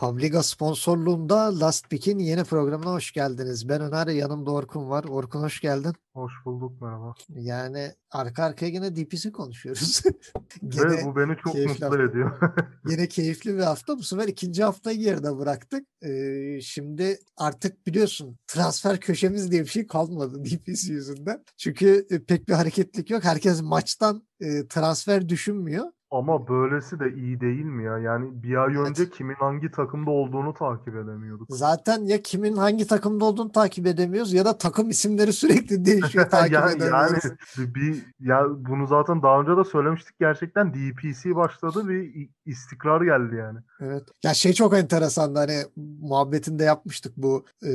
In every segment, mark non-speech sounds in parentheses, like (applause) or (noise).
Fabriga sponsorluğunda Last Pick'in yeni programına hoş geldiniz. Ben Öner, yanımda Orkun var. Orkun hoş geldin. Hoş bulduk merhaba. Yani arka arkaya yine DPC konuşuyoruz. (laughs) Ve bu beni çok mutlu hafta. ediyor. (laughs) Yine keyifli bir hafta. Bu sefer ikinci haftayı geride bıraktık. Ee, şimdi artık biliyorsun transfer köşemiz diye bir şey kalmadı (laughs) DPC yüzünden. Çünkü e, pek bir hareketlik yok. Herkes maçtan e, transfer düşünmüyor. Ama böylesi de iyi değil mi ya? Yani bir ay Evet. önce kimin hangi takımda olduğunu takip edemiyorduk. Zaten ya kimin hangi takımda olduğunu takip edemiyoruz ya da takım isimleri sürekli (laughs) değişiyor (laughs) takip yani, edemiyoruz. yani bir ya bunu zaten daha önce de söylemiştik gerçekten DPC başladı bir istikrar geldi yani. Evet. Ya şey çok enteresandı hani muhabbetinde yapmıştık bu e,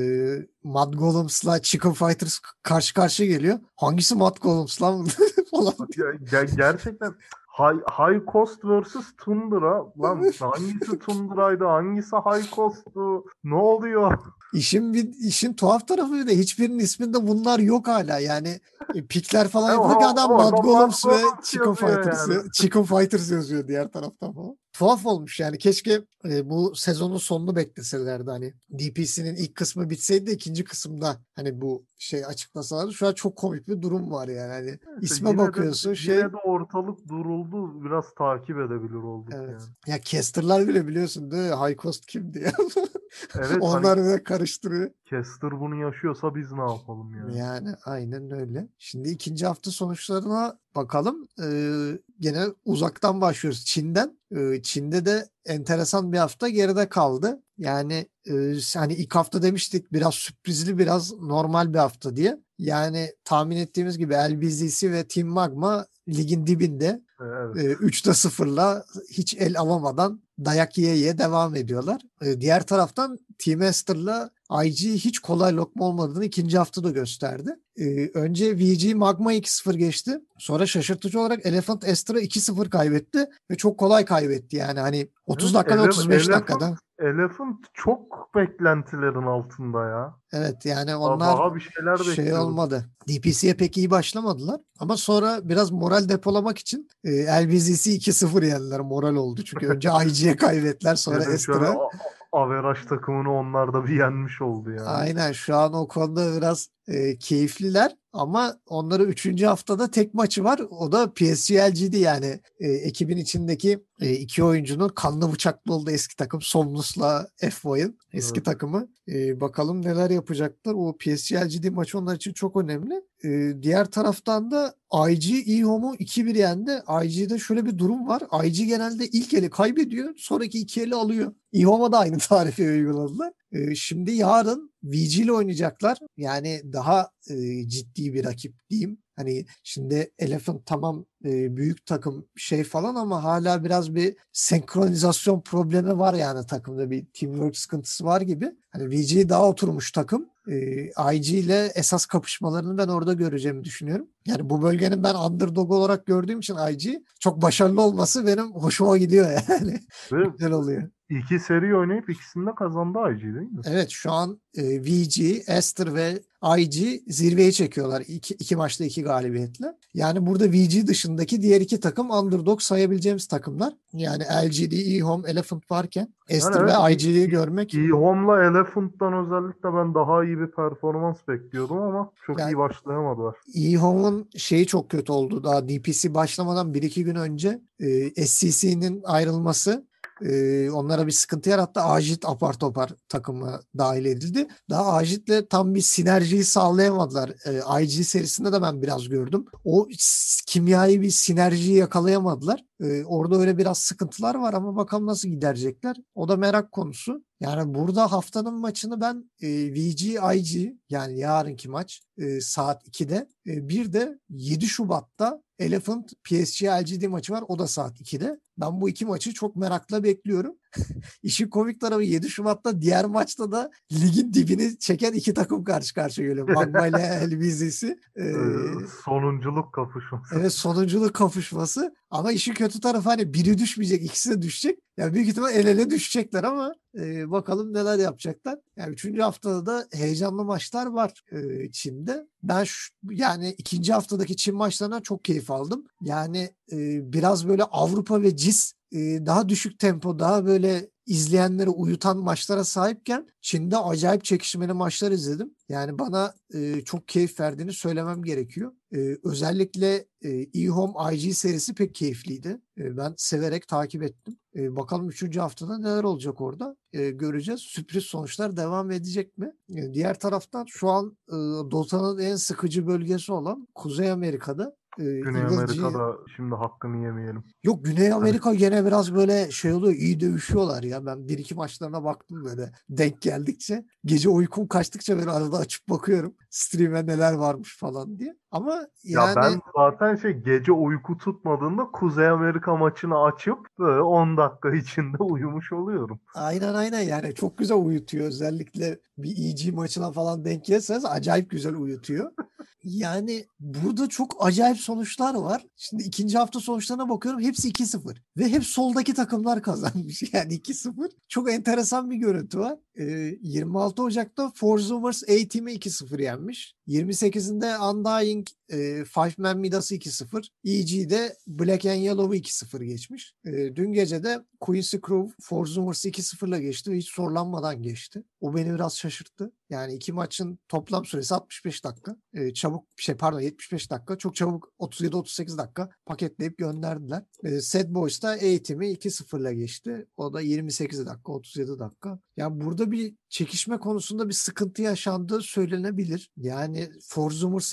Mad Golems'la Chicken Fighters karşı karşıya geliyor. Hangisi Mad Golems lan (laughs) falan. Ya, ge- gerçekten High, high Cost vs Tundra lan hangisi Tundra'ydı hangisi High Cost'tu ne oluyor? İşin bir işin tuhaf tarafı bir de hiçbirinin isminde bunlar yok hala. Yani e, pikler falan E, o- adam Mad Golems ve Chicken Fighters yani. Chicken Fighters yazıyor diğer taraftan falan. Tuhaf olmuş yani keşke e, bu sezonun sonunu bekleselerdi hani DPC'nin ilk kısmı bitseydi de ikinci kısımda hani bu şey açıklasalardı. Şu an çok komik bir durum var yani. Hani isme Yine de- bakıyorsun şey Yine de ortalık duruldu. Biraz takip edebilir olduk Evet. yani. Ya Caster'lar bile biliyorsun değil mi? High Cost kimdi ya? Evet (laughs) Onlar hani da karıştırıyor. Kester bunu yaşıyorsa biz ne yapalım yani? Yani aynen öyle. Şimdi ikinci hafta sonuçlarına bakalım. Ee, gene uzaktan başlıyoruz Çin'den. Ee, Çin'de de enteresan bir hafta geride kaldı. Yani e, hani ilk hafta demiştik biraz sürprizli biraz normal bir hafta diye. Yani tahmin ettiğimiz gibi LBZC ve Team Magma ligin dibinde. Evet. E, 3'te 0'la hiç el alamadan dayak yiye yiye devam ediyorlar. E, diğer taraftan Team Ester'la IG hiç kolay lokma olmadığını ikinci haftada gösterdi. E, önce VG Magma 2-0 geçti. Sonra şaşırtıcı olarak Elephant Ester'a 2-0 kaybetti ve çok kolay kaybetti. Yani hani 30 Evet, dakikada Ele- 35 Elephant- dakikada. Elephant çok beklentilerin altında ya. Evet yani onlar Daha bir şeyler şey bekliyorduk. olmadı. DPC'ye pek iyi başlamadılar. Ama sonra biraz moral depolamak için e, LBZC 2-0 yendiler. Moral oldu. Çünkü önce (laughs) IG'ye kaybettiler sonra Dedim şöyle Ester'a. a- Averaj takımını onlar da bir yenmiş oldu yani. Aynen şu an o konuda biraz e, keyifliler. Ama onların 3. haftada tek maçı var. O da PSGLG'di yani. E, ekibin içindeki e, iki oyuncunun kanlı bıçaklı olduğu eski takım Somnus'la F-Boy'un eski Evet. takımı. E, bakalım neler yapacaklar. O PSG maçı onlar için çok önemli. E, diğer taraftan da IG eHome'u 2-1 yendi. IG'de şöyle bir durum var. IG genelde ilk eli kaybediyor. Sonraki iki eli alıyor. eHome'a da aynı (laughs) tarifi uyguladılar. E, şimdi yarın VG ile oynayacaklar. Yani daha e, ciddi bir rakip diyeyim. Hani şimdi Elephant tamam e, büyük takım şey falan ama hala biraz bir senkronizasyon problemi var yani takımda bir teamwork sıkıntısı var gibi. Hani VG daha oturmuş takım. E, IG ile esas kapışmalarını ben orada göreceğimi düşünüyorum. Yani bu bölgenin ben underdog olarak gördüğüm için IG çok başarılı olması benim hoşuma gidiyor yani. (laughs) Güzel oluyor. İki seri oynayıp ikisini de kazandı IG değil mi? Evet şu an e, VG, Esther ve IG zirveye çekiyorlar. İki, iki maçta iki galibiyetle. Yani burada VG dışındaki diğer iki takım underdog sayabileceğimiz takımlar. Yani LGD, eHome, Elephant varken Esther evet, ve IG'yi görmek E-Home'la Elephant'tan özellikle ben daha iyi bir performans bekliyordum ama çok Yani- iyi başlayamadılar. eHome'un şeyi çok kötü oldu. Daha DPC başlamadan 1-2 gün önce e, SCC'nin ayrılması e, onlara bir sıkıntı yarattı. Ajit apar topar takıma dahil edildi. Daha Ajit'le tam bir sinerjiyi sağlayamadılar. E, IG serisinde de ben biraz gördüm. O kimyayı bir sinerjiyi yakalayamadılar. E, orada öyle biraz sıkıntılar var ama bakalım nasıl giderecekler. O da merak konusu. Yani burada haftanın maçını ben e, VG IG yani yarınki maç e, saat 2'de e, bir de 7 Şubat'ta Elephant PSG LGD maçı var. O da saat 2'de. Ben bu iki maçı çok merakla bekliyorum. İşin komik tarafı 7 Şubat'ta diğer maçta da ligin dibini çeken iki takım karşı karşıya geliyor. (laughs) Magma ile LBZ'si. Ee, Ee, sonunculuk kapışması. Evet sonunculuk kapışması ama işin kötü tarafı hani biri düşmeyecek ikisi de düşecek. Yani büyük ihtimal el ele düşecekler ama e, bakalım neler yapacaklar. Yani üçüncü haftada da heyecanlı maçlar var e, Çin'de. Ben şu, yani ikinci haftadaki Çin maçlarından çok keyif aldım. Yani e, biraz böyle Avrupa ve CIS e, daha düşük tempo, daha böyle izleyenleri uyutan maçlara sahipken Çin'de acayip çekişmeli maçlar izledim. Yani bana e, çok keyif verdiğini söylemem gerekiyor. E, özellikle e, eHome IG serisi pek keyifliydi. E, ben severek takip ettim. E, bakalım 3. haftada neler olacak orada e, göreceğiz. Sürpriz sonuçlar devam edecek mi? E, diğer taraftan şu an e, Dota'nın en sıkıcı bölgesi olan Kuzey Amerika'da e, Güney G- Amerika'da şimdi hakkını yemeyelim. Yok Güney Amerika gene biraz böyle şey oluyor iyi dövüşüyorlar ya. Ben bir iki maçlarına baktım böyle denk geldikçe. Gece uykum kaçtıkça böyle arada açıp bakıyorum. Stream'e neler varmış falan diye. Ama yani Ya ben zaten şey gece uyku tutmadığında Kuzey Amerika maçını açıp böyle 10 dakika içinde (laughs) uyumuş oluyorum. aynen aynen yani çok güzel uyutuyor. Özellikle bir EG maçına falan denk gelirseniz acayip güzel uyutuyor. Yani burada çok acayip sonuçlar var. Şimdi ikinci hafta sonuçlarına bakıyorum. Hepsi 2-0. Ve hep soldaki takımlar kazanmış. (laughs) Yani 2-0. Çok enteresan bir görüntü var. Ee, 26 Ocak'ta Forzumers A-Team'i 2-0 yenmiş. 28'inde Undying e, Five Man Midas'ı 2-0. EG'de Black and Yellow'u 2-0 geçmiş. E, dün gece de Quincy Crew Forzumers'ı 2-0'la geçti ve hiç zorlanmadan geçti. O beni biraz şaşırttı. Yani iki maçın toplam süresi 65 dakika. E, çabuk şey pardon 75 dakika. Çok çabuk 37-38 dakika paketleyip gönderdiler. E, Sad Boys da eğitimi 2-0'la geçti. O da 28 dakika 37 dakika. Yani burada bir çekişme konusunda bir sıkıntı yaşandığı söylenebilir. Yani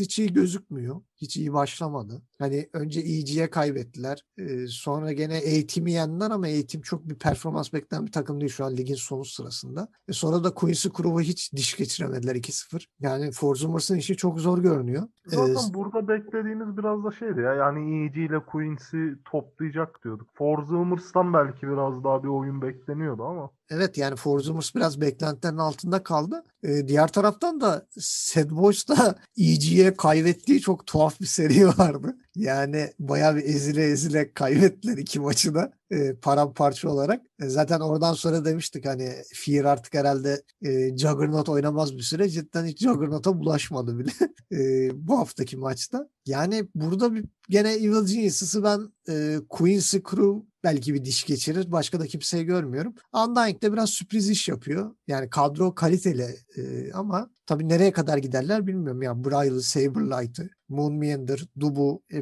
hiç iyi gözükmüyor. Hiç iyi başlamadı. Hani önce EG'ye kaybettiler. Ee, sonra gene eğitimi yendiler ama eğitim çok bir performans bekleyen bir takım değil şu an ligin sonu sırasında. E sonra da Quincy Crew'u hiç diş geçiremediler 2-0. Yani Forzumers'ın işi çok zor görünüyor. Ee, Zaten burada beklediğimiz biraz da şeydi ya. Yani EG ile Quincy toplayacak diyorduk. Forzumers'tan belki biraz daha bir oyun bekleniyordu ama. Evet yani Forzumers biraz beklentilerin altında kaldı. Ee, diğer taraftan da Sad Boys da EG'ye kaybettiği çok tuhaf bir seri vardı. Yani bayağı bir ezile ezile kaybettiler iki maçı da e, paramparça olarak. E, zaten oradan sonra demiştik hani Fear artık herhalde e, Juggernaut oynamaz bir süre. Cidden hiç Juggernaut'a bulaşmadı bile (laughs) e, bu haftaki maçta. Yani burada bir gene Evil Genius'ı ben e, Quincy Crew belki bir diş geçirir. Başka da kimseyi görmüyorum. Undying de biraz sürpriz iş yapıyor. Yani kadro kaliteli e, ama tabii nereye kadar giderler bilmiyorum. Yani Bryle'ı, Saberlight'ı, Moon Meander, Dubu hep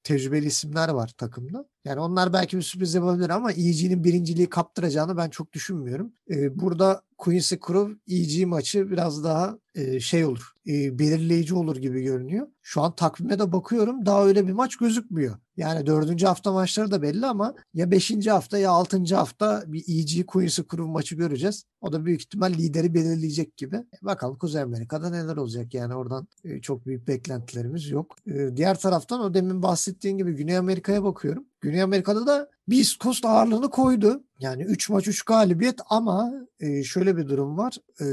tecrübeli isimler var takımda. Yani onlar belki bir sürpriz yapabilir ama EG'nin birinciliği kaptıracağını ben çok düşünmüyorum. E, burada Quincy Crew EG maçı biraz daha e, şey olur. E, belirleyici olur gibi görünüyor. Şu an takvime de bakıyorum daha öyle bir maç gözükmüyor. Yani dördüncü hafta maçları da belli ama ya beşinci hafta ya altıncı hafta bir EG Quincy Crew maçı göreceğiz. O da büyük ihtimal lideri belirleyecek gibi. Bakalım Kuzey Amerika'da neler olacak yani oradan e, çok büyük beklentilerimiz yok. E, diğer taraftan o demin bahsettiğin gibi Güney Amerika'ya bakıyorum. Güney Amerika'da da Beast Coast ağırlığını koydu. Yani 3 maç 3 galibiyet ama e, şöyle bir durum var. E,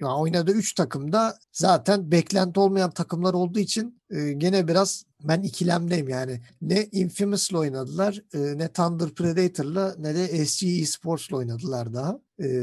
yani oynadığı 3 takımda zaten beklenti olmayan takımlar olduğu için e, gene biraz ben ikilemdeyim yani. Ne Infamous'la oynadılar, e, ne Thunder Predator'la ne de SG Esports'la oynadılar daha.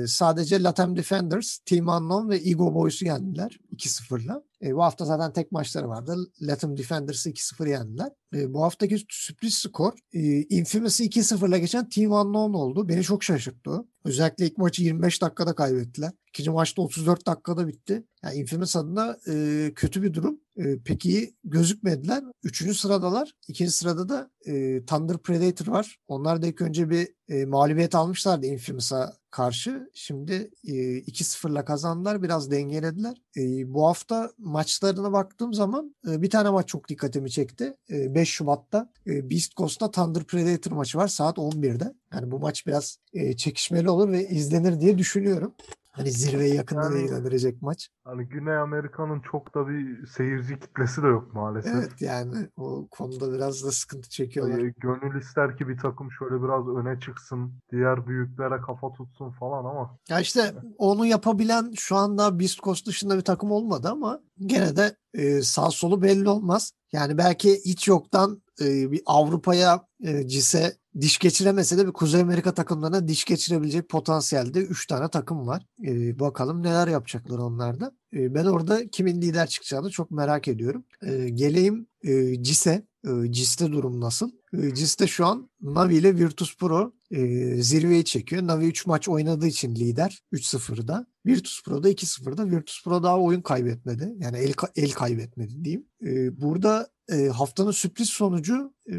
Sadece Latam Defenders, Team Unknown ve Ego Boys'u yendiler 2-0'la. E, bu hafta zaten tek maçları vardı. Latam Defenders'ı 2-0 yendiler. E, bu haftaki sürpriz skor e, Infamous'ı 2-0'la geçen Team Unknown oldu. Beni çok şaşırttı. Özellikle ilk maçı 25 dakikada kaybettiler. İkinci maçta 34 dakikada bitti. Yani Infamous adına e, kötü bir durum. E, pek gözükmediler. Üçüncü sıradalar. İkinci sırada da e, Thunder Predator var. Onlar da ilk önce bir e, mağlubiyet almışlardı Infamous'a karşı. Şimdi e, 2-0'la kazandılar. Biraz dengelediler. E, bu hafta maçlarına baktığım zaman e, bir tane maç çok dikkatimi çekti. E, 5 Şubat'ta e, Beast Coast'ta Thunder Predator maçı var saat 11'de. Yani bu maç biraz e, çekişmeli olur ve izlenir diye düşünüyorum. Hani zirveye yakında Yani- ilgilendirecek maç. Hani Güney Amerika'nın çok da bir seyirci kitlesi de yok maalesef. Evet yani o konuda biraz da sıkıntı çekiyorlar. Ee, gönül ister ki bir takım şöyle biraz öne çıksın, diğer büyüklere kafa tutsun falan ama Ya işte onu yapabilen şu anda Beast Coast dışında bir takım olmadı ama gene de e, sağ solu belli olmaz. Yani belki hiç yoktan e, bir Avrupa'ya e, CIS'e diş geçiremese de bir Kuzey Amerika takımlarına diş geçirebilecek potansiyelde 3 tane takım var. E, bakalım neler yapacaklar onlarda. E, ben orada kimin lider çıkacağını çok merak ediyorum. E, geleyim e, CIS'e. E, CIS'te durum nasıl? E, CIS'te şu an Navi ile Virtus Pro e, zirveyi çekiyor. Navi 3 maç oynadığı için lider 3-0'da. Virtus Pro'da 2-0'da. Virtus Pro daha oyun kaybetmedi. Yani el, el kaybetmedi diyeyim. E, burada e, haftanın sürpriz sonucu e,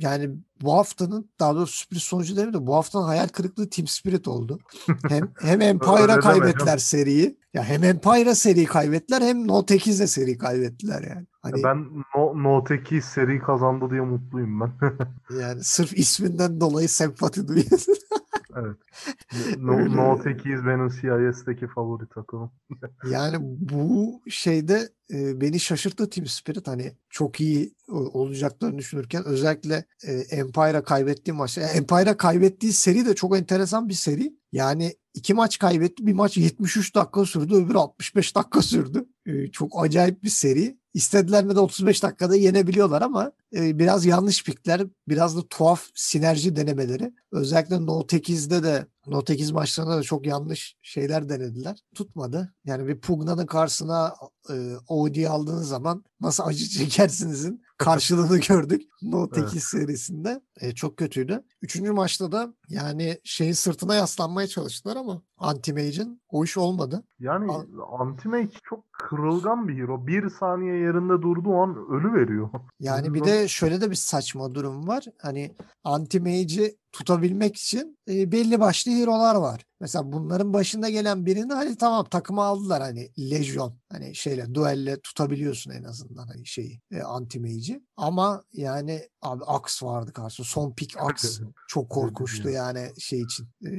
yani bu haftanın daha doğrusu sürpriz sonucu değil de bu haftanın hayal kırıklığı Team Spirit oldu. (laughs) Hem hem Empire'a kaybettiler seriyi. Ya hem Empire'a seri kaybettiler hem No 8'de seri kaybettiler yani. Hani, ben no, Note 2 seri kazandı diye mutluyum ben. (laughs) yani sırf isminden dolayı sempati duyuyorsun. evet. (laughs) No, Note 2 benim CIS'teki favori takımım. (laughs) yani bu şeyde e, beni şaşırttı Team Spirit. Hani çok iyi olacaklarını düşünürken özellikle e, Empire'a kaybettiği maçta. Yani Empire'a kaybettiği seri de çok enteresan bir seri. Yani iki maç kaybetti. Bir maç 73 dakika sürdü. Öbürü 65 dakika sürdü. E, çok acayip bir seri. İstediler mi de 35 dakikada yenebiliyorlar ama e, biraz yanlış pikler, biraz da tuhaf sinerji denemeleri. Özellikle No 8'de de No 8 maçlarında da çok yanlış şeyler denediler. Tutmadı. Yani bir Pugna'nın karşısına e, OD aldığınız zaman nasıl acı (laughs) çekersinizin karşılığını (laughs) gördük. No 8 evet. serisinde. E, çok kötüydü. Üçüncü maçta da yani şeyin sırtına yaslanmaya çalıştılar ama Anti-Mage'in o iş olmadı. Yani Anti-Mage çok kırılgan bir hero. Bir saniye yerinde durduğu an ölü veriyor. (laughs) Yani bir de şöyle de bir saçma durum var. Hani Anti-Mage'i tutabilmek için e, belli başlı hero'lar var. Mesela bunların başında gelen birini hani tamam takıma aldılar hani Legion hani şeyle duelle tutabiliyorsun en azından hani şeyi e, anti mage'i. Ama yani abi Ax vardı karşısında. Son pick Ax (laughs) çok korkunçtu yani şey için e,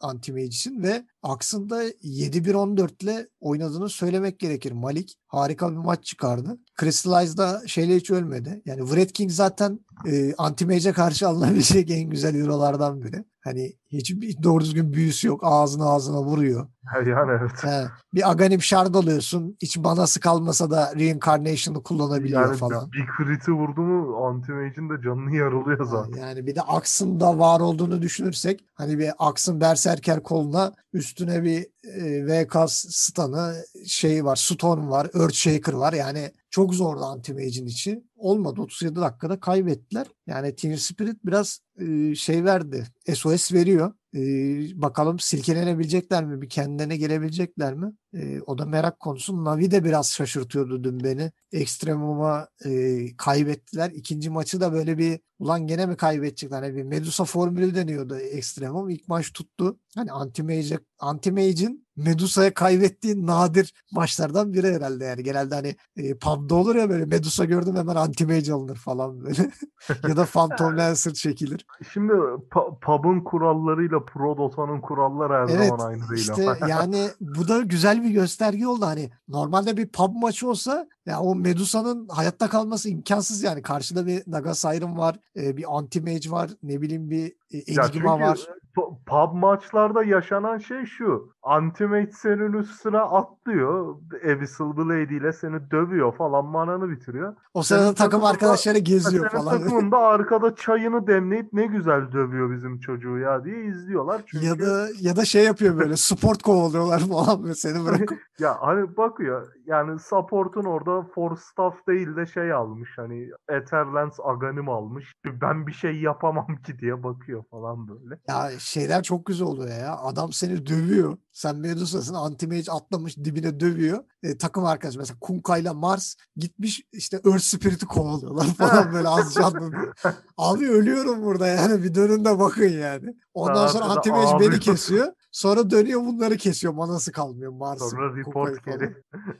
anti mage için ve Ax'ın da 7-1-14 ile oynadığını söylemek gerekir. Malik harika bir maç çıkardı. Crystallize'da şeyle hiç ölmedi. Yani Wred King zaten e, anti-mage'e karşı alınabilecek en güzel hero'lardan biri. Hani hiç (laughs) doğru düzgün büyüsü yok. Ağzına ağzına vuruyor. (laughs) Yani evet. He, bir Aghanim Shard alıyorsun. Hiç manası kalmasa da Reincarnation'ı kullanabiliyor yani falan. Bir crit'i vurdu mu Anti-Mage'in de canını yarılıyor zaten. Yani bir de Ax'ın da var olduğunu düşünürsek hani bir Ax'ın Berserker koluna üstüne bir e, VK stun'ı şey var. Stone var. Earthshaker var. Yani çok zordu Anti-Mage'in içi. Olmadı. 37 dakikada kaybettiler. Yani Team Spirit biraz e, şey verdi. SOS veriyor. E, bakalım silkelenebilecekler mi? Bir kendilerine gelebilecekler mi? E, o da merak konusu. Navi de biraz şaşırtıyordu dün beni. Ekstremum'a e, kaybettiler. İkinci maçı da böyle bir ulan gene mi kaybedecekler? Hani bir Medusa formülü deniyordu Ekstremum. İlk maç tuttu. Hani Anti-Mage'e Anti-Mage'in Medusa'ya kaybettiği nadir maçlardan biri herhalde yani. Genelde hani e, pub'da olur ya böyle Medusa gördüm hemen anti-mage alınır falan böyle. (laughs) ya da Phantom (laughs) Lancer çekilir. Şimdi pub'ın kurallarıyla Pro Dota'nın kuralları her evet, zaman aynı değil. işte (laughs) yani bu da güzel bir gösterge oldu. Hani normalde bir pub maçı olsa ya o Medusa'nın hayatta kalması imkansız yani. Karşıda bir Naga Siren var, e, bir Anti-Mage var, ne bileyim bir e, Enigma var pub maçlarda yaşanan şey şu. Ultimate senin üstüne atlıyor. Abyssal Blade ile seni dövüyor falan mananı bitiriyor. O sırada senin takım arkadaşları geziyor senin falan. Senin takımında (laughs) arkada çayını demleyip ne güzel dövüyor bizim çocuğu ya diye izliyorlar. Çünkü... Ya da ya da şey yapıyor böyle sport kovalıyorlar falan seni bırakıp. (laughs) ya hani bakıyor yani support'un orada for staff değil de şey almış hani Etherlands Aghanim almış. Ben bir şey yapamam ki diye bakıyor falan böyle. Ya şeyler çok güzel oluyor ya. Adam seni dövüyor. Sen Medusa'sın anti-mage atlamış dibine dövüyor. E, takım arkadaşı mesela Kunka ile Mars gitmiş işte Earth Spirit'i kovalıyorlar falan böyle az canlı. (laughs) Abi ölüyorum burada yani bir dönün de bakın yani. Ondan sonra anti-mage beni kesiyor. Sonra dönüyor bunları kesiyor. Manası kalmıyor Mars'ın. Sonra report geri. (laughs)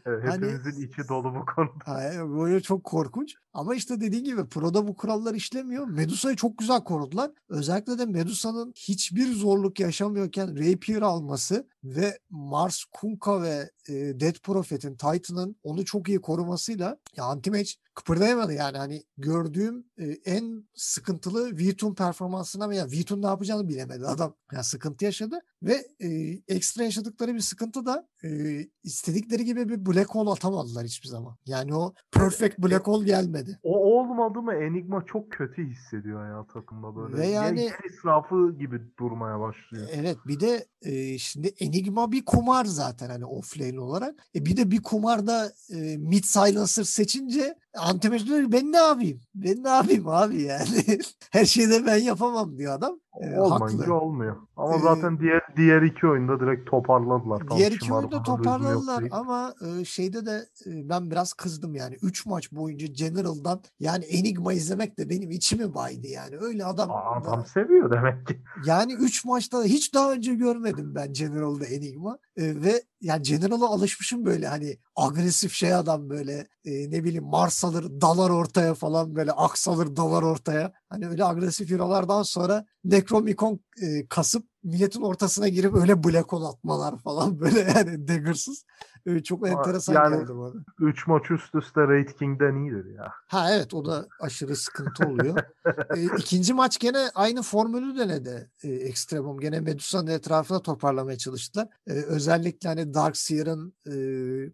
hepimizin hani, içi dolu bu konuda. böyle çok korkunç. Ama işte dediğin gibi Pro'da bu kurallar işlemiyor. Medusa'yı çok güzel korudular. Özellikle de Medusa'nın hiçbir zorluk yaşamıyorken Rapier alması ve Mars, Kunkka ve e, Dead Prophet'in, Titan'ın onu çok iyi korumasıyla ya Anti-Mage kıpırdayamadı yani hani gördüğüm e, en sıkıntılı Vitun performansına veya Vitun ne yapacağını bilemedi adam. Yani sıkıntı yaşadı ve e, ekstra yaşadıkları bir sıkıntı da e, istedikleri gibi bir black hole atamadılar hiçbir zaman. Yani o perfect black hole gelmedi. O olmadı mı Enigma çok kötü hissediyor ya takımda böyle. Ve yani ya israfı gibi durmaya başlıyor. Evet bir de e, şimdi Enigma bir kumar zaten hani offlane olarak. E, bir de bir kumarda e, mid silencer seçince Antimetre ben ne yapayım? Ben ne yapayım abi yani? (laughs) Her şeyde ben yapamam diyor adam. E, Olmayınca haklı. olmuyor. Ama Ee, zaten diğer diğer iki oyunda direkt toparladılar. Tam Diğer iki oyunda toparladılar ama e, şeyde de e, ben biraz kızdım yani. 3 maç boyunca General'dan yani Enigma izlemek de benim içimi baydı yani. Öyle adam Aa, da- Adam seviyor demek ki. yani 3 maçta hiç daha önce görmedim ben General'da Enigma. E, ve yani General'a alışmışım böyle hani agresif şey adam böyle e, ne bileyim Mars alır dalar ortaya falan böyle aks alır dalar ortaya. Hani öyle agresif hero'lardan sonra Necromicon e, kasıp milletin ortasına girip öyle black hole atmalar falan (laughs) böyle yani dagger'sız. E, çok enteresan yani- geldi bana. 3 maç üst üste Raid King'den iyidir ya. Ha evet o da aşırı sıkıntı oluyor. (laughs) e, ikinci maç gene aynı formülü denedi e, Extremum. Gene Medusa'nın etrafına toparlamaya çalıştılar. E, özellikle hani Darkseer'ın e,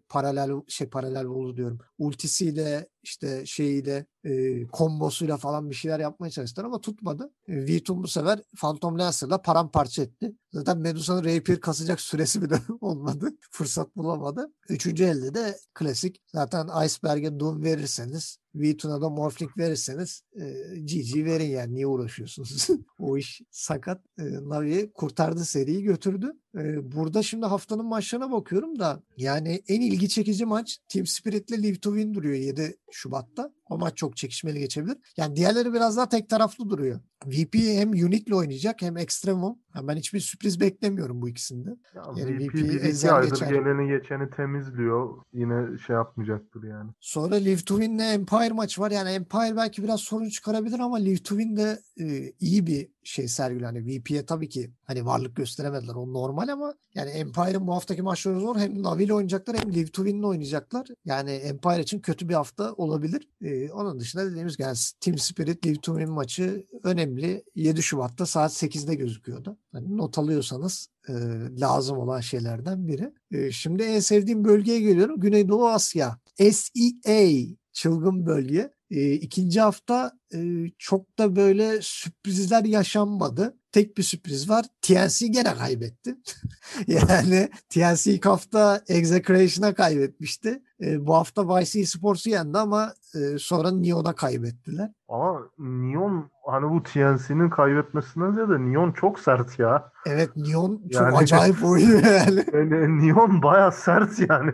paralel şey paralel volu diyorum. Ultisiyle işte şeyiyle e, kombosuyla falan bir şeyler yapmaya çalıştılar ama tutmadı. E, Vitum bu sefer Phantom Lancer'la paramparça etti. Zaten Medusa'nın Rapier kasacak süresi bile (laughs) olmadı. Fırsat bulamadı. Üçüncü elde de klasik. Zaten Iceberg'e Doom verirseniz V2'na da Morphling verirseniz e, GG verin yani niye uğraşıyorsunuz? (laughs) o iş sakat. E, Navi kurtardı seriyi götürdü. E, burada şimdi haftanın maçlarına bakıyorum da yani en ilgi çekici maç Team Spirit'le Live to Win duruyor 7 Şubat'ta. O maç çok çekişmeli geçebilir. Yani diğerleri biraz daha tek taraflı duruyor. VP hem Unique'le oynayacak hem Extremum. Yani ben hiçbir sürpriz beklemiyorum bu ikisinde. Ya Yani VP VP 1 2 ezer aydır geçer. geleni geçeni temizliyor. Yine şey yapmayacaktır yani. Sonra Live to Win'le Empire maçı var. Yani Empire belki biraz sorun çıkarabilir ama Live to Win de e, iyi bir şey sergiliyor. Hani VP'ye tabii ki hani varlık gösteremediler. O normal ama yani Empire'ın bu haftaki maçları zor. Hem Navi ile oynayacaklar hem Live to Win'le oynayacaklar. Yani Empire için kötü bir hafta olabilir. E, onun dışında dediğimiz gibi yani Team Spirit Live to Win maçı önemli. 7 Şubat'ta saat 8'de gözüküyordu. Hani not alıyorsanız e, lazım olan şeylerden biri. E, şimdi en sevdiğim bölgeye geliyorum. Güneydoğu Asya. SEA çılgın bölge. E, ikinci hafta e, çok da böyle sürprizler yaşanmadı. Tek bir sürpriz var. TNC gene kaybetti. (laughs) yani TNC ilk hafta Execration'a kaybetmişti. E, bu hafta Vice Sports'u yendi ama e, sonra Neon'a kaybettiler. Ama Neon hani bu TNC'nin kaybetmesinden ziyade Neon çok sert ya. Evet Neon çok Yani- acayip (laughs) oynuyor yani. Yani Neon baya sert yani.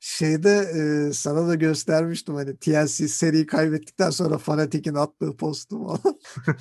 Şeyde e, sana da göstermiştim hani TLC seri kaybettikten sonra Fanatic'in attığı postu falan. (laughs)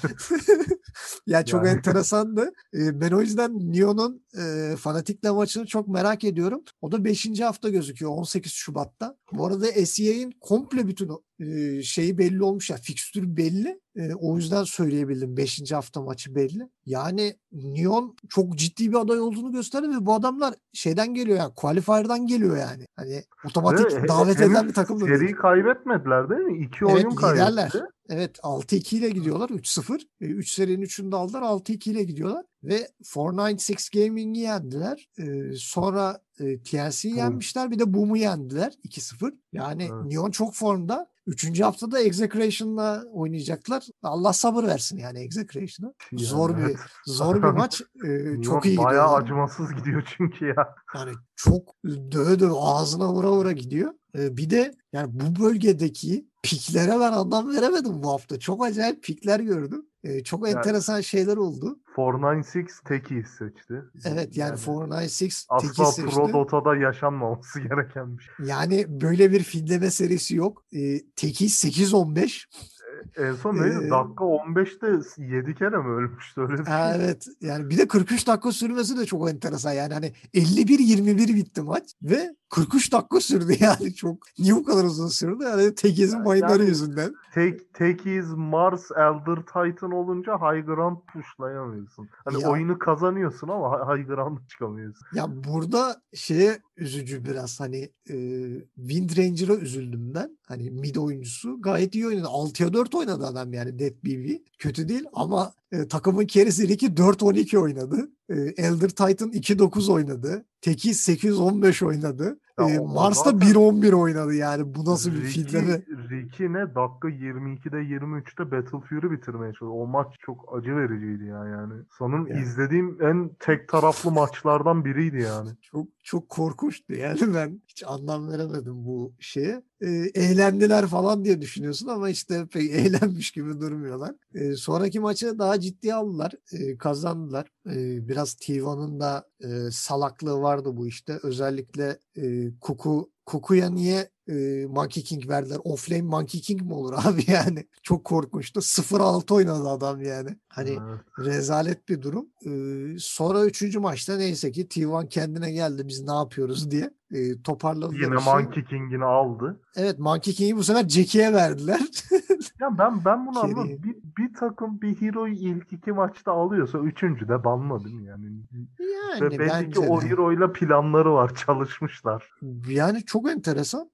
ya çok Yani. enteresandı. E, ben o yüzden Neon'un e, Fanatic'le maçını çok merak ediyorum. O da 5. hafta gözüküyor 18 Şubat'ta. Bu arada SEA'in komple bütün e, şeyi belli olmuş ya fikstürü belli. E, o yüzden söyleyebildim 5. hafta maçı belli. Yani Neon çok ciddi bir aday olduğunu gösterdi ve bu adamlar şeyden geliyor yani qualifier'dan geliyor yani. Hani otomatik Ve davet eden bir takım da değil. Seri kaybetmediler değil mi? İki Evet, oyun liderler. kaybetti. Evet 6-2 ile gidiyorlar 3-0. 3 serinin 3'ünü de aldılar 6-2 ile gidiyorlar. Ve 496 Gaming'i yendiler. Ee, sonra e, TNC'yi yenmişler bir de Boom'u yendiler 2-0. Yani Evet. Neon çok formda. Üçüncü haftada Execration'la oynayacaklar. Allah sabır versin yani Execration'a. Yani Zor bir zor bir (laughs) maç. Ee, çok iyi bayağı gidiyorlar. acımasız gidiyor çünkü ya. Yani çok döve döve ağzına vura vura gidiyor. Ee, bir de yani bu bölgedeki piklere ben anlam veremedim bu hafta. Çok acayip pikler gördüm. Ee, çok Yani- enteresan şeyler oldu. 496 Teki'yi seçti. Evet yani 496 Asla teki seçti. Pro Dota'da yaşanmaması gereken bir şey. Yani böyle bir filleme serisi yok. Ee, teki 8-15. En son Ee, neydi? Dakika 15'te 7 kere mi ölmüştü öyle bir şey? Evet yani bir de 43 dakika sürmesi de çok enteresan yani hani 51-21 bitti maç ve 43 dakika sürdü (laughs) yani çok niye bu kadar uzun sürdü yani Tekiz'in Yani- mayınları yüzünden. Tek, Tekiz, Mars, Elder Titan olunca High Ground pushlayamıyorsun. Hani Ya. oyunu kazanıyorsun ama hi- High Ground'a çıkamıyorsun. Ya burada şeye üzücü biraz hani e, Wind Ranger'a üzüldüm ben. Hani mid oyuncusu gayet iyi oynadı. 6'ya 4 oynadı adam yani Dead BB. Kötü değil ama e, takımın carry'si 2 4-12 oynadı. E, Elder Titan 2-9 oynadı. Teki 8-15 oynadı. E, Mars'ta zaten- 1-11 oynadı yani. Bu nasıl bir filleme? Ricky (laughs) ne? Dakika 22'de 23'te Battle Fury bitirmeye çalışıyor. O maç çok acı vericiydi ya yani. Sanırım Yani. izlediğim en tek taraflı maçlardan biriydi yani. Çok çok korkunçtu yani ben hiç anlam veremedim bu şeye. E, eğlendiler falan diye düşünüyorsun ama işte pek (laughs) eğlenmiş gibi durmuyorlar. E, sonraki maçı daha ciddi aldılar. E, kazandılar. E, biraz T1'ın da e, salaklığı vardı bu işte. Özellikle e, Kuku Kuku'ya niye e, Monkey King verdiler? Offlane Monkey King mi olur (laughs) abi yani? Çok korkunçtu. 0-6 oynadı adam yani. Hani Evet. rezalet bir durum. Sonra üçüncü maçta neyse ki T1 kendine geldi biz ne yapıyoruz diye e, toparladılar. Yine. Monkey King'ini aldı. Evet Monkey King'i bu sefer Jackie'ye verdiler. (laughs) Ya ben ben bunu Geri. anlamadım. Bir, bir takım bir hero'yu ilk iki maçta alıyorsa üçüncü de banladım yani. yani Ve belli bence o de. hero'yla planları var, çalışmışlar. Yani çok enteresan.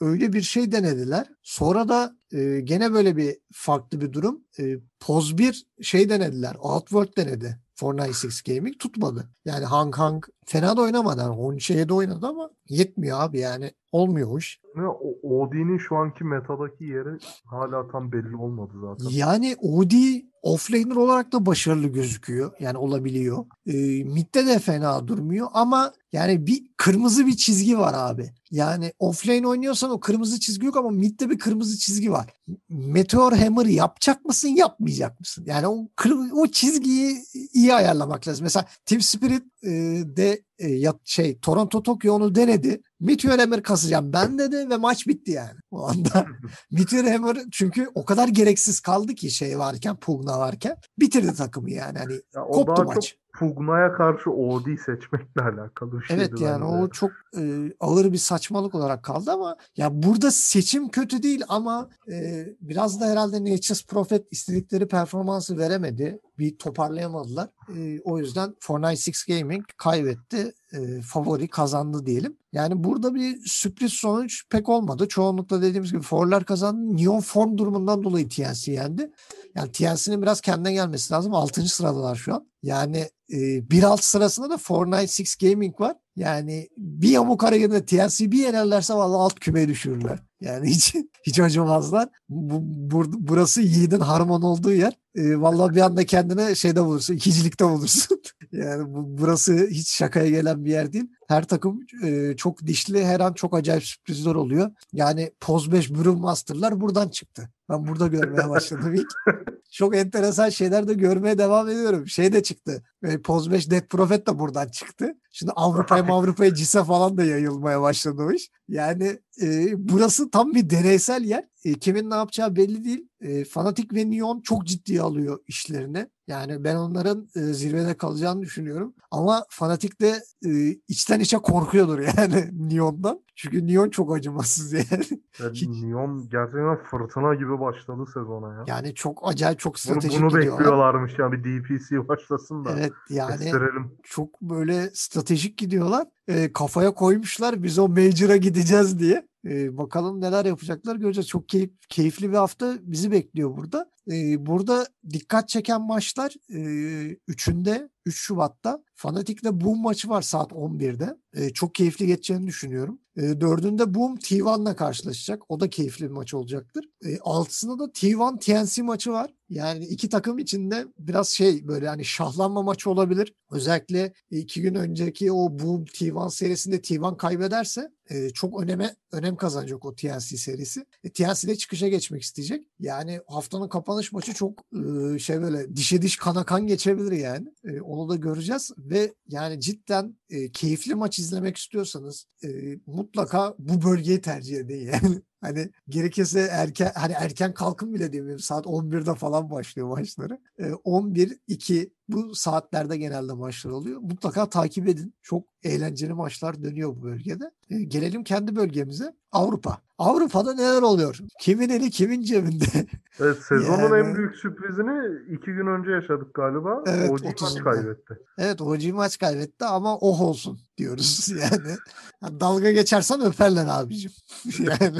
Öyle bir şey denediler. Sonra da e, gene böyle bir farklı bir durum. E, Poz 1 şey denediler. Outworld denedi. 496 Gaming tutmadı. Yani Hang Hang fena da oynamadı. Yani Honche'ye de oynadı ama yetmiyor abi yani. Olmuyor iş. OD'nin şu anki metadaki yeri hala tam belli olmadı zaten. Yani OD offlaner olarak da başarılı gözüküyor. Yani olabiliyor. E, midde de fena durmuyor ama yani bir kırmızı bir çizgi var abi. Yani offlane oynuyorsan o kırmızı çizgi yok ama midde bir kırmızı çizgi var. Meteor Hammer yapacak mısın yapmayacak mısın? Yani o, o çizgiyi iyi ayarlamak lazım. Mesela Team Spirit e, de e, ya, şey Toronto Tokyo onu denedi. Meteor Hammer kasacağım ben dedi ve maç bitti yani. O anda Meteor Hammer çünkü o kadar gereksiz kaldı ki şey varken Pugna varken bitirdi takımı yani. Hani Ya koptu maç. çok Pugna'ya karşı OD seçmekle alakalı bir şeydi Evet yani bence. o çok e, ağır bir saçmalık olarak kaldı ama ya burada seçim kötü değil ama e, biraz da herhalde Nature's Prophet istedikleri performansı veremedi. Bir toparlayamadılar. E, o yüzden 496 Gaming kaybetti. E, favori kazandı diyelim. Yani burada bir sürpriz sonuç pek olmadı. Çoğunlukla dediğimiz gibi forlar kazandı. Neon form durumundan dolayı TNC yendi. Yani TNC'nin biraz kendine gelmesi lazım. 6. sıradalar şu an. Yani e, bir alt sırasında da 496 Gaming var. Yani bir yamuk hareketinde TNC bir yenerlerse vallahi alt kümeye düşürürler. Yani hiç (laughs) hiç acımazlar. Bu, bur- burası Yiğit'in harman olduğu yer. E, vallahi bir anda kendine şeyde bulursun. ikincilikte bulursun. (laughs) yani bu, burası hiç şakaya gelen bir yer değil. Her takım e, çok dişli. Her an çok acayip sürprizler oluyor. Yani Poz 5 Brewmaster'lar buradan çıktı. Ben burada görmeye başladım ilk. (laughs) Çok enteresan şeyler de görmeye devam ediyorum. Şey de çıktı. E, Poz 5 Dead Prophet de buradan çıktı. Şimdi Avrupa'ya Avrupa'ya CIS'e falan da yayılmaya başladı o iş. Yani e, burası tam bir deneysel yer. E, kimin ne yapacağı belli değil. E, Fanatic ve Neon çok ciddiye alıyor işlerini. Yani ben onların e, zirvede kalacağını düşünüyorum. Ama Fanatic de e, içten içe korkuyordur (laughs) yani Neon'dan. Çünkü Neon çok acımasız yani. Yani (laughs) Neon gerçekten fırtına gibi başladı sezona ya. Yani çok acayip çok bunu stratejik bunu gidiyorlar. bekliyorlarmış ya bir DPC başlasın da. Evet yani Estirelim. çok böyle stratejik gidiyorlar. E, kafaya koymuşlar biz o Major'a gideceğiz diye. E, bakalım neler yapacaklar göreceğiz. Çok keyif, keyifli bir hafta bizi bekliyor burada. E, burada dikkat çeken maçlar e, üçünde 3 Şubat'ta Fanatic'le Boom maçı var saat 11'de. E, çok keyifli geçeceğini düşünüyorum. E, dördünde Boom T1'la karşılaşacak. O da keyifli bir maç olacaktır. E, altısında da T1 TNC maçı var. Yani iki takım içinde biraz şey böyle hani şahlanma maçı olabilir. Özellikle iki gün önceki o Boom T1 serisinde T1 kaybederse e, çok öneme önem kazanacak o TNC serisi. E, TNC de çıkışa geçmek isteyecek. Yani haftanın kapanış maçı çok e, şey böyle dişe diş kana kan geçebilir yani. E, onu da göreceğiz ve yani cidden e, keyifli maç izlemek istiyorsanız e, mutlaka bu bölgeyi tercih edin yani. (laughs) Hani gerekirse erken hani erken kalkın bile demiyorum. Saat 11'de falan başlıyor maçları. E, 11 2 bu saatlerde genelde maçlar oluyor. Mutlaka takip edin. Çok eğlenceli maçlar dönüyor bu bölgede. E, gelelim kendi bölgemize. Avrupa. Avrupa'da neler oluyor? Kimin eli kimin cebinde? Evet (laughs) sezonun Yani- en büyük sürprizini iki gün önce yaşadık galiba. Evet, OG maç 30'unda. kaybetti. evet OG maç kaybetti ama oh olsun diyoruz (laughs) yani. Yani dalga geçersen öperler abicim. (laughs) yani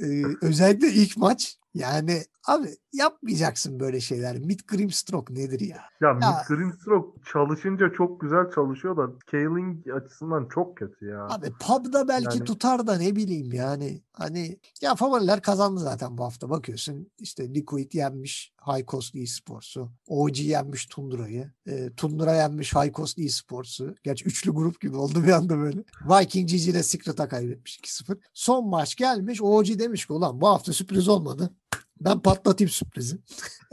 e, özellikle ilk maç yani abi yapmayacaksın böyle şeyler. Mid Grimstroke nedir ya? Ya, Ya- Mid Grimstroke çalışınca çok güzel çalışıyor da scaling açısından çok kötü ya. Abi pub'da belki Yani- tutar da ne bileyim yani. Hani ya favoriler kazandı zaten bu hafta bakıyorsun. İşte Liquid yenmiş High Coast Esports'u. OG yenmiş Tundra'yı. E, Tundra yenmiş High Coast Esports'u. Gerçi üçlü grup gibi oldu bir anda böyle. Viking GG ile Secret'a kaybetmiş 2-0. Son maç gelmiş. OG demiş ki ulan bu hafta sürpriz olmadı. Ben patlatayım sürprizi. (laughs)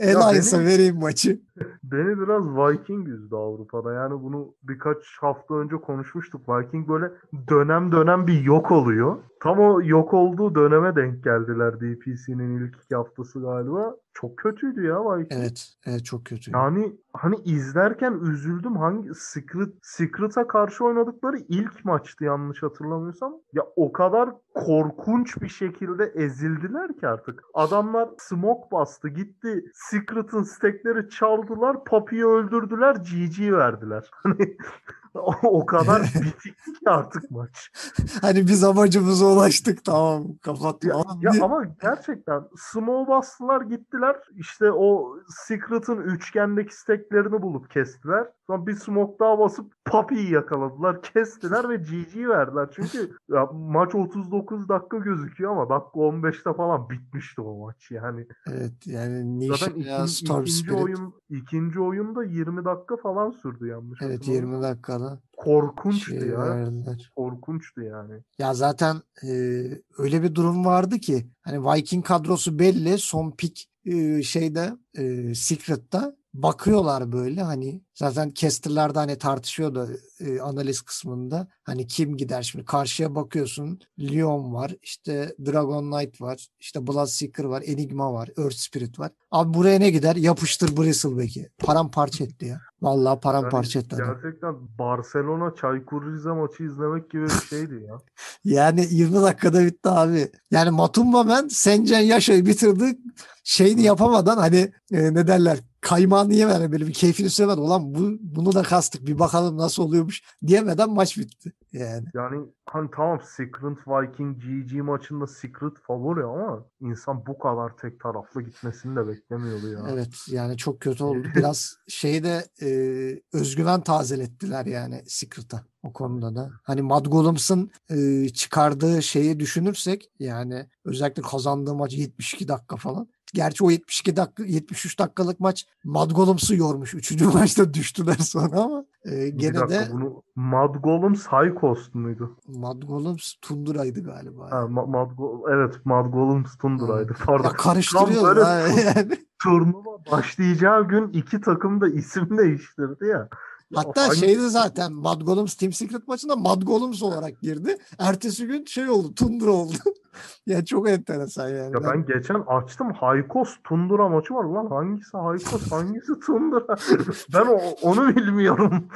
Benim- vereyim maçı. Beni biraz Viking üzdü Avrupa'da. Yani bunu birkaç hafta önce konuşmuştuk. Viking böyle dönem dönem bir yok oluyor. Tam o yok olduğu döneme denk geldiler DPC'nin ilk iki haftası galiba. Çok kötüydü ya Viking. Evet. Evet çok kötü. Yani hani izlerken üzüldüm. Hangi Secret Secret'a karşı oynadıkları ilk maçtı yanlış hatırlamıyorsam. Ya o kadar korkunç bir şekilde ezildiler ki artık. Adamlar smoke bastı gitti. Secret'ın stekleri çaldılar. Poppy'yi öldürdüler. GG verdiler. (laughs) Hani (laughs) o, kadar (laughs) bitikti ki artık maç. Hani biz amacımıza ulaştık tamam kapat. Ya, ya ama gerçekten smoke bastılar gittiler. İşte o Secret'ın üçgendeki steklerini bulup kestiler. Sonra bir smoke daha basıp Papi'yi yakaladılar. Kestiler ve GG verdiler. Çünkü (laughs) ya, maç 39 dakika gözüküyor ama dakika 15'te falan bitmişti o maç yani. Evet yani Zaten Nation ya ikin- Storm ikinci Spirit. oyun ikinci oyunda 20 dakika falan sürdü yanlış Evet hatırlamıyorsam. 20 dakikada Korkunçtu şey ya. verdiler. Korkunçtu yani. Ya zaten e, öyle bir durum vardı ki hani Viking kadrosu belli son pick e, şeyde e, Secret'ta bakıyorlar böyle hani zaten caster'larda hani tartışıyordu e, analiz kısmında hani kim gider şimdi karşıya bakıyorsun Leon var işte Dragon Knight var işte Bloodseeker var Enigma var Earth Spirit var abi buraya ne gider yapıştır Bristleback'i paramparça etti ya vallahi paramparça etti adam. Gerçekten Barcelona Çaykur Rize maçı izlemek gibi bir şeydi ya. (laughs) Yani 20 dakikada bitti abi. Yani Matumba ben Sencan Yaşa'yı bitirdi. Şeyini yapamadan hani e, ne derler kaymağını yemeden böyle bir keyfini süremedi. Ulan bu, bunu da kastık bir bakalım nasıl oluyormuş diyemeden maç bitti. Yani Yani hani tamam Secret Viking GG maçında Secret favori ama insan bu kadar tek taraflı gitmesini de beklemiyordu ya. evet yani çok kötü (laughs) oldu. Biraz şeyde e, özgüven tazelettiler yani Secret'a o konuda da. Hani Mad Golems'ın e, çıkardığı şeyi düşünürsek yani özellikle kazandığı maç 72 dakika falan. Gerçi o 72 dakika 73 dakikalık maç Mad Golems'ı yormuş. Üçüncü (laughs) maçta düştüler sonra ama e, gene dakika de bunu Mad Golems High Cost muydu? Mad Golems Tundura'ydı galiba. Ha, Ma- Mad Go- evet Mad Golems Tundra'ydı. Pardon. Ya karıştırıyoruz ha yani. Turnuva başlayacağı gün iki takım da isim değiştirdi ya. Hatta hangi- şeydi zaten Mad Golems Team Secret maçında Mad Golems olarak girdi. Ertesi gün şey oldu Tundra oldu. (laughs) ya çok enteresan yani. Ya ben geçen açtım Haykos Tundra maçı var lan hangisi Haykos hangisi Tundra (laughs) ben o- onu bilmiyorum.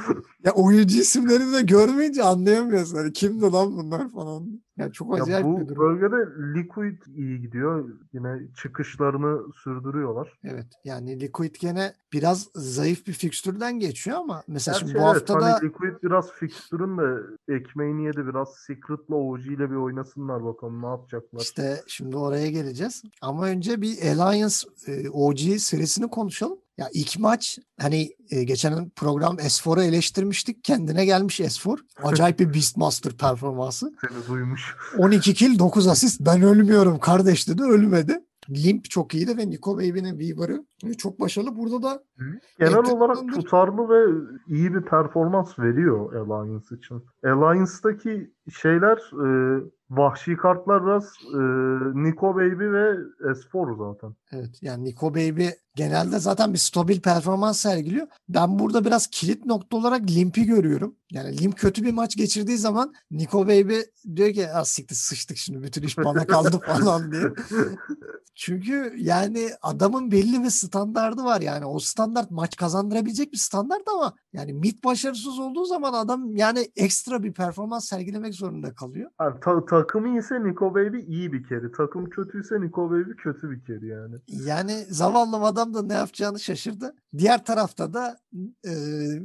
Ya oyuncu isimlerini de görmeyince anlayamıyorsun. Hani kimdi lan bunlar falan. Ya çok Ya acayip bu bir durum. bölgede Liquid iyi gidiyor. Yine çıkışlarını sürdürüyorlar. Evet yani Liquid gene biraz zayıf bir fikstürden geçiyor ama mesela Gerçi şimdi bu evet, hafta da hani Liquid biraz fixture'ın da ekmeğini yedi. Biraz Secret'la OG ile bir oynasınlar bakalım ne yapacaklar. işte şimdi oraya geleceğiz. Ama önce bir Alliance e, OG serisini konuşalım. Ya ilk maç hani e, geçen program S4'u eleştirmiştik. Kendine gelmiş S4. (laughs) Acayip bir Beastmaster performansı. Seni duymuş. 12 kill 9 asist. Ben ölmüyorum kardeş dedi. Ölmedi. Limp çok iyiydi ve Nico Baby'nin Weaver'ı e, çok başarılı. Burada da Genel olarak tamamdır. tutarlı ve iyi bir performans veriyor Alliance için. Alliance'daki şeyler e, vahşi kartlar biraz e, Nico Baby ve S4 zaten. Evet yani Nico Baby genelde zaten bir stabil performans sergiliyor. Ben burada biraz kilit nokta olarak Limp'i görüyorum. Yani Limp kötü bir maç geçirdiği zaman Nico Baby diyor ki az siktir sıçtık şimdi bütün iş bana kaldı (laughs) falan diye. Çünkü yani adamın belli bir standardı var yani o standart maç kazandırabilecek bir standart ama yani mid başarısız olduğu zaman adam yani ekstra bir performans sergilemek zorunda kalıyor. Yani ta- takım iyiyse Nico Baby iyi bir kere. Takım kötüyse Nico Baby kötü bir kere yani. Yani zavallı adam da ne yapacağını şaşırdı. Diğer tarafta da e,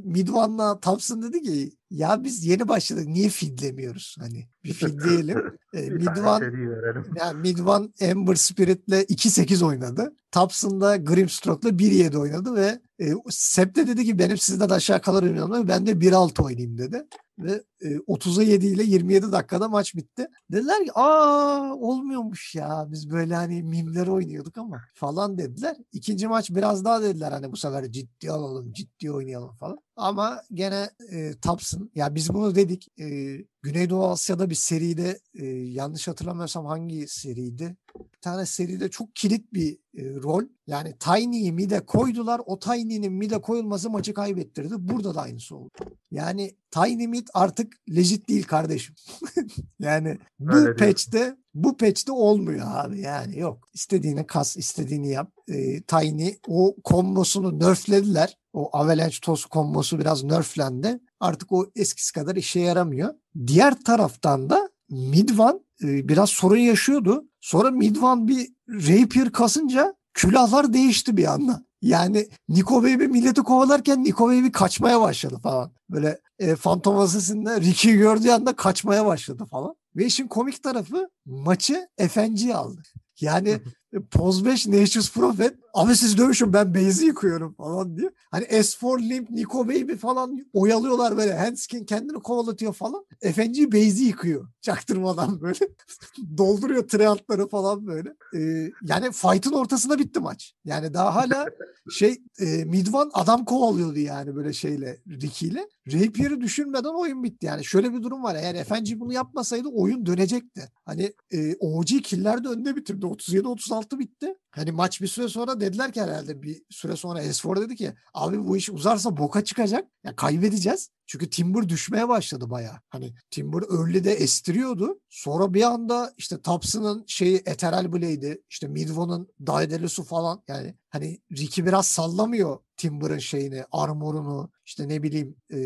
Midvan'la Thompson dedi ki ya biz yeni başladık niye feedlemiyoruz? Hani bir feedleyelim. (laughs) E, verelim. yani Midvan Ember Spirit'le 2-8 oynadı. Thompson da Grimstroke'la 1-7 oynadı ve e, Sepp de dedi ki benim sizden aşağı kalır oynayalım. Ben de 1-6 oynayayım dedi. Ve e, 30'a 7 ile 27 dakikada maç bitti. Dediler ki aa olmuyormuş ya biz böyle hani mimleri oynuyorduk ama falan dediler. İkinci maç biraz daha dediler hani bu sefer ciddi alalım ciddi oynayalım falan. Ama gene e, Thompson ya biz bunu dedik e, Güneydoğu Asya'da bir seride e, yanlış hatırlamıyorsam hangi seriydi? Bir tane seride çok kilit bir e, rol. Yani Tiny'yi mide koydular. O Tiny'nin mide koyulması maçı kaybettirdi. Burada da aynısı oldu. Yani Tiny mid artık legit değil kardeşim. (laughs) yani bu Öyle patch'te bu patch'te olmuyor abi yani yok. İstediğini kas, istediğini yap. E, Tiny o kombosunu nerflediler. O Avalanche Toss kombosu biraz nerflendi. Artık o eskisi kadar işe yaramıyor. Diğer taraftan da Midvan e, biraz sorun yaşıyordu. Sonra Midvan bir Rapier kasınca külahlar değişti bir anda. Yani Nico Baby milleti kovalarken Nico Baby kaçmaya başladı falan. Böyle e, Phantom Assassin'de Ricky'yi gördüğü anda kaçmaya başladı falan. Ve işin komik tarafı maçı FNG aldı. Yani Poz 5 Nature's Prophet abi siz dövüşün ben base'i yıkıyorum falan diyor. Hani S4 Limp, Nico Baby falan oyalıyorlar böyle. Handskin kendini kovalatıyor falan. FNG base'i yıkıyor. Çaktırmadan böyle. (laughs) Dolduruyor treantları falan böyle. Ee, yani fight'ın ortasında bitti maç. Yani daha hala şey e, Midvan adam kovalıyordu yani böyle şeyle Ricky ile. Rapier'ı düşürmeden oyun bitti. Yani şöyle bir durum var. Eğer FNG bunu yapmasaydı oyun dönecekti. Hani e, OG killer de önde bitirdi. 37-36 bitti. Hani maç bir süre sonra dediler ki herhalde bir süre sonra S4 dedi ki abi bu iş uzarsa boka çıkacak. Ya kaybedeceğiz. Çünkü Timber düşmeye başladı baya. Hani Timber early'de estiriyordu. Sonra bir anda işte Thompson'ın şeyi Ethereal Blade'i, işte Midvan'ın Daedalus'u falan yani hani Ricky biraz sallamıyor Timber'ın şeyini, armorunu, işte ne bileyim e,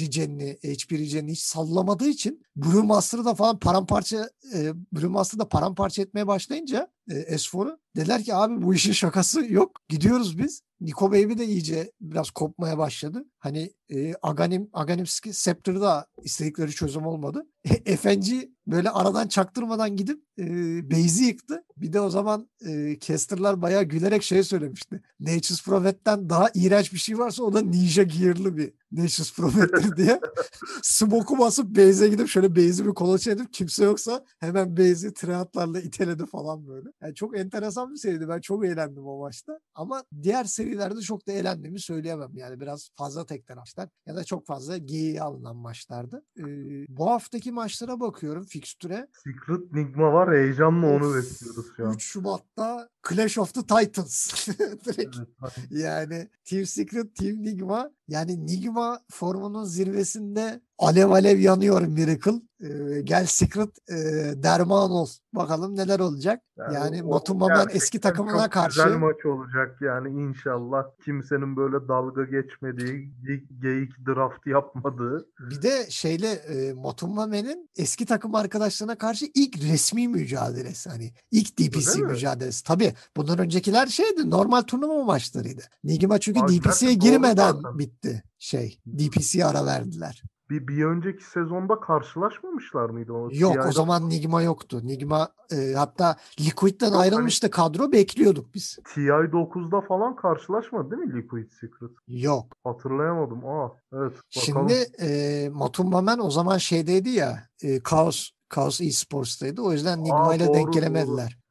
regen'ini, HP regen'ini hiç sallamadığı için Brewmaster'ı da falan paramparça e, Brewmaster'ı da paramparça etmeye başlayınca e, S4'u dediler ki abi bu işin şakası yok. Gidiyoruz biz. Nico Baby de iyice biraz kopmaya başladı. Hani e, Aganim, Aganim Scepter da istedikleri çözüm olmadı. FNG böyle aradan çaktırmadan gidip e, base'i yıktı. Bir de o zaman e, casterlar bayağı gülerek şey söylemişti. Nature's Prophet'ten daha iğrenç bir şey varsa o da Ninja Gear'lı bir Nature's Prophet'tir (laughs) diye. Smoke'u basıp base'e gidip şöyle base'i bir kolaçı edip kimse yoksa hemen base'i triatlarla iteledi falan böyle. Yani çok enteresan bir seriydi. Ben çok eğlendim o maçta. Ama diğer serilerde çok da eğlendiğimi söyleyemem. Yani biraz fazla tekten maçlar ya da çok fazla geyiğe alınan maçlardı. Ee, bu haftaki maçlara bakıyorum fikstüre. Secret Nigma var heyecanla onu bekliyoruz şu an. 3 Şubat'ta Clash of the Titans. (laughs) Direkt Evet, yani Team Secret, Team Nigma. Yani Nigma formunun zirvesinde alev alev yanıyor Miracle. Ee, gel Secret e, derman ol. Bakalım neler olacak. Yani Motumba ben eski takımına çok karşı Güzel maç olacak yani inşallah. Kimsenin böyle dalga geçmediği, ge- geyik draft yapmadığı. bir de şeyle e, Motumba Men'in eski takım arkadaşlarına karşı ilk resmi mücadelesi. Hani ilk DPC Öyle mi? mücadelesi. Tabii bundan öncekiler şeydi normal turnuva maçlarıydı. Nigma çünkü DPC'ye girmeden zaten. Bitti şey. DPC'ye ara verdiler. Bir, bir önceki sezonda karşılaşmamışlar mıydı? O Yok o zaman Nigma yoktu. Nigma e, hatta Liquid'den Yok, hani- ayrılmıştı kadro bekliyorduk biz. TI9'da falan karşılaşmadı değil mi Liquid Secret? Yok. Hatırlayamadım. Aa, evet. Bakalım. Şimdi e, Motumba Men o zaman şeydeydi ya e, Chaos Chaos Esports'taydı. O yüzden Nigma ile denk gelemediler. Doğru.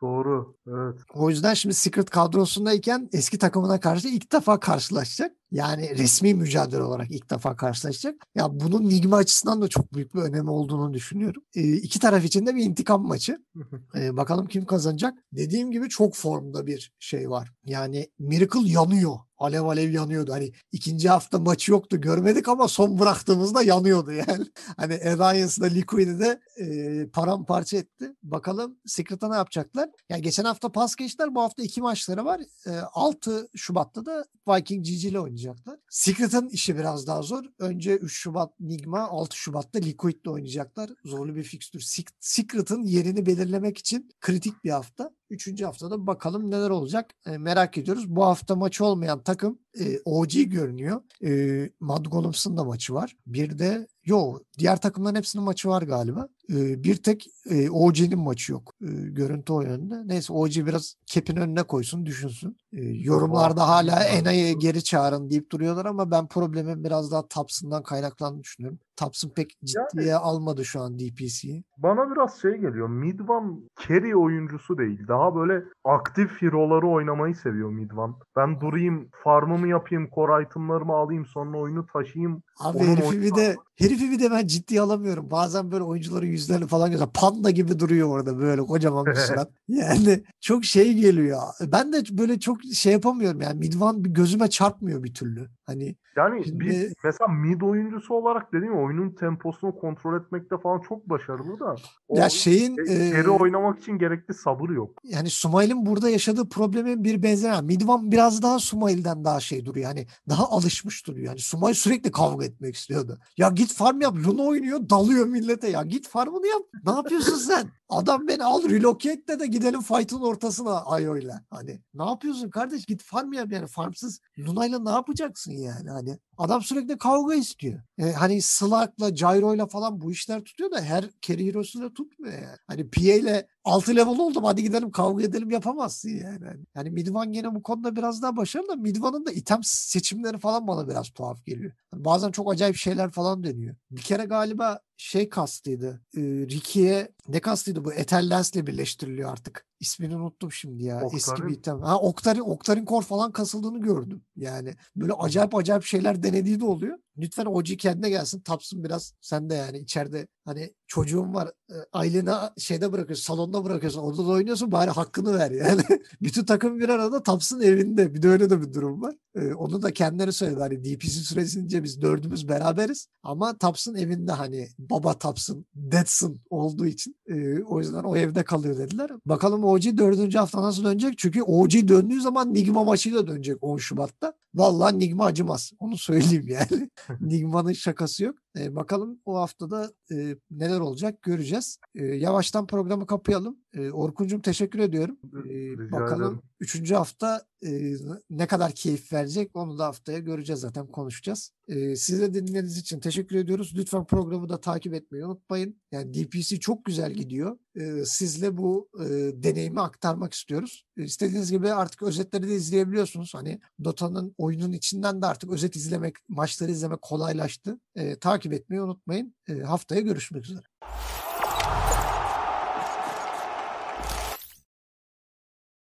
Evet. O yüzden şimdi Secret kadrosundayken eski takımına karşı ilk defa karşılaşacak. Yani resmi mücadele olarak ilk defa karşılaşacak. Ya bunun Nigma açısından da çok büyük bir önemi olduğunu düşünüyorum. E, iki taraf için de bir intikam maçı. (laughs) E, bakalım kim kazanacak. Dediğim gibi çok formda bir şey var. Yani Miracle yanıyor. Alev alev yanıyordu. Hani ikinci hafta maçı yoktu görmedik ama son bıraktığımızda yanıyordu yani. (laughs) Hani Alliance'da Liquid'i de e, paramparça etti. Bakalım Secret'a ne yapacaklar? Yani geçen hafta pas geçtiler. Bu hafta iki maçları var. E, 6 Şubat'ta da Viking GG ile oynayacaklar. Secret'ın işi biraz daha zor. Önce 3 Şubat Nigma, 6 Şubat'ta Liquid ile oynayacaklar. Zorlu bir fikstür. Secret'ın yerini belirlemek için kritik bir hafta. Üçüncü haftada bakalım neler olacak e, merak ediyoruz. Bu hafta maçı olmayan takım e, OG görünüyor. E, Mad Golems'ın da maçı var. Bir de yo diğer takımların hepsinin maçı var galiba. E, bir tek e, OG'nin maçı yok. E, görüntü o yönde. Neyse OG biraz kepin önüne koysun düşünsün. E, yorumlarda hala Ena'yı geri çağırın deyip duruyorlar ama ben problemin biraz daha Taps'ından kaynaklandığını düşünüyorum. Taps'ın pek ciddiye yani, almadı şu an DPC'yi. Bana biraz şey geliyor. Midvan carry oyuncusu değil. Daha böyle aktif hero'ları oynamayı seviyor Midvan. Ben durayım, farmımı yapayım, core itemlarımı alayım, sonra oyunu taşıyayım. Abi herifi bir de herifi bir de ben ciddiye alamıyorum. Bazen böyle oyuncuların yüzlerini falan gözler. Panda gibi duruyor orada böyle kocaman bir (laughs) surat. yani çok şey geliyor. Ben de böyle çok şey yapamıyorum yani. Midvan gözüme çarpmıyor bir türlü. Hani yani Şimdi... biz mesela mid oyuncusu olarak dediğim oyunun temposunu kontrol etmekte falan çok başarılı da. O ya şeyin geri e, oynamak için gerekli sabır yok. Yani Sumail'in burada yaşadığı problemin bir benzeri. Midvan biraz daha Sumail'den daha şey duruyor. Yani daha alışmış duruyor. Yani Sumail sürekli kavga etmek istiyordu. Ya git farm yap. Luna oynuyor dalıyor millete ya. Git farmını yap. Ne yapıyorsun sen? Adam beni al relocate de gidelim fight'ın ortasına Ayo'yla. Hani ne yapıyorsun kardeş git farm yap yani farmsız Luna'yla ne yapacaksın yani hani adam sürekli kavga istiyor. E, hani Slack'la Gyro'yla falan bu işler tutuyor da her carry hero'suyla tutmuyor yani. Hani PA ile 6 level oldum hadi gidelim kavga edelim yapamazsın yani. Yani Midvan gene bu konuda biraz daha başarılı Midvan'ın da item seçimleri falan bana biraz tuhaf geliyor. Yani bazen çok acayip şeyler falan deniyor. Bir kere galiba şey kastıydı. E, Ricky'ye ne kastıydı bu? Ethel Lens'le birleştiriliyor artık. İsmini unuttum şimdi ya. Oktarin. Eski bir item. Ha Oktarin, Oktarin Core falan kasıldığını gördüm. Yani böyle acayip acayip şeyler denediği de oluyor. Lütfen OG kendine gelsin. Tapsın biraz. Sen de yani içeride hani çocuğun var. Aileni şeyde bırakıyorsun. Salonda bırakıyorsun. Orada da oynuyorsun. Bari hakkını ver yani. (laughs) Bütün takım bir arada Tapsın evinde. Bir de öyle de bir durum var. Ee, onu da kendileri söyledi. Hani DPC süresince biz dördümüz beraberiz. Ama Tapsın evinde hani baba Tapsın, Deadson olduğu için e, o yüzden o evde kalıyor dediler. Bakalım OG dördüncü hafta nasıl dönecek? Çünkü OG döndüğü zaman Nigma maçıyla dönecek 10 Şubat'ta. Vallahi Nigma acımaz. Onu söyleyeyim yani. (laughs) (laughs) Nigma'nın şakası yok. E, bakalım o haftada e, neler olacak göreceğiz. E, yavaştan programı kapayalım. E, Orkuncum teşekkür ediyorum. E, bakalım ederim. üçüncü hafta e, ne kadar keyif verecek onu da haftaya göreceğiz zaten konuşacağız. E, size dinlediğiniz için teşekkür ediyoruz. Lütfen programı da takip etmeyi unutmayın. Yani DPC çok güzel gidiyor. E, sizle bu e, deneyimi aktarmak istiyoruz. E, istediğiniz gibi artık özetleri de izleyebiliyorsunuz. Hani Dota'nın oyunun içinden de artık özet izlemek, maçları izlemek kolaylaştı. E, takip etmeyi unutmayın. E, haftaya görüşmek üzere.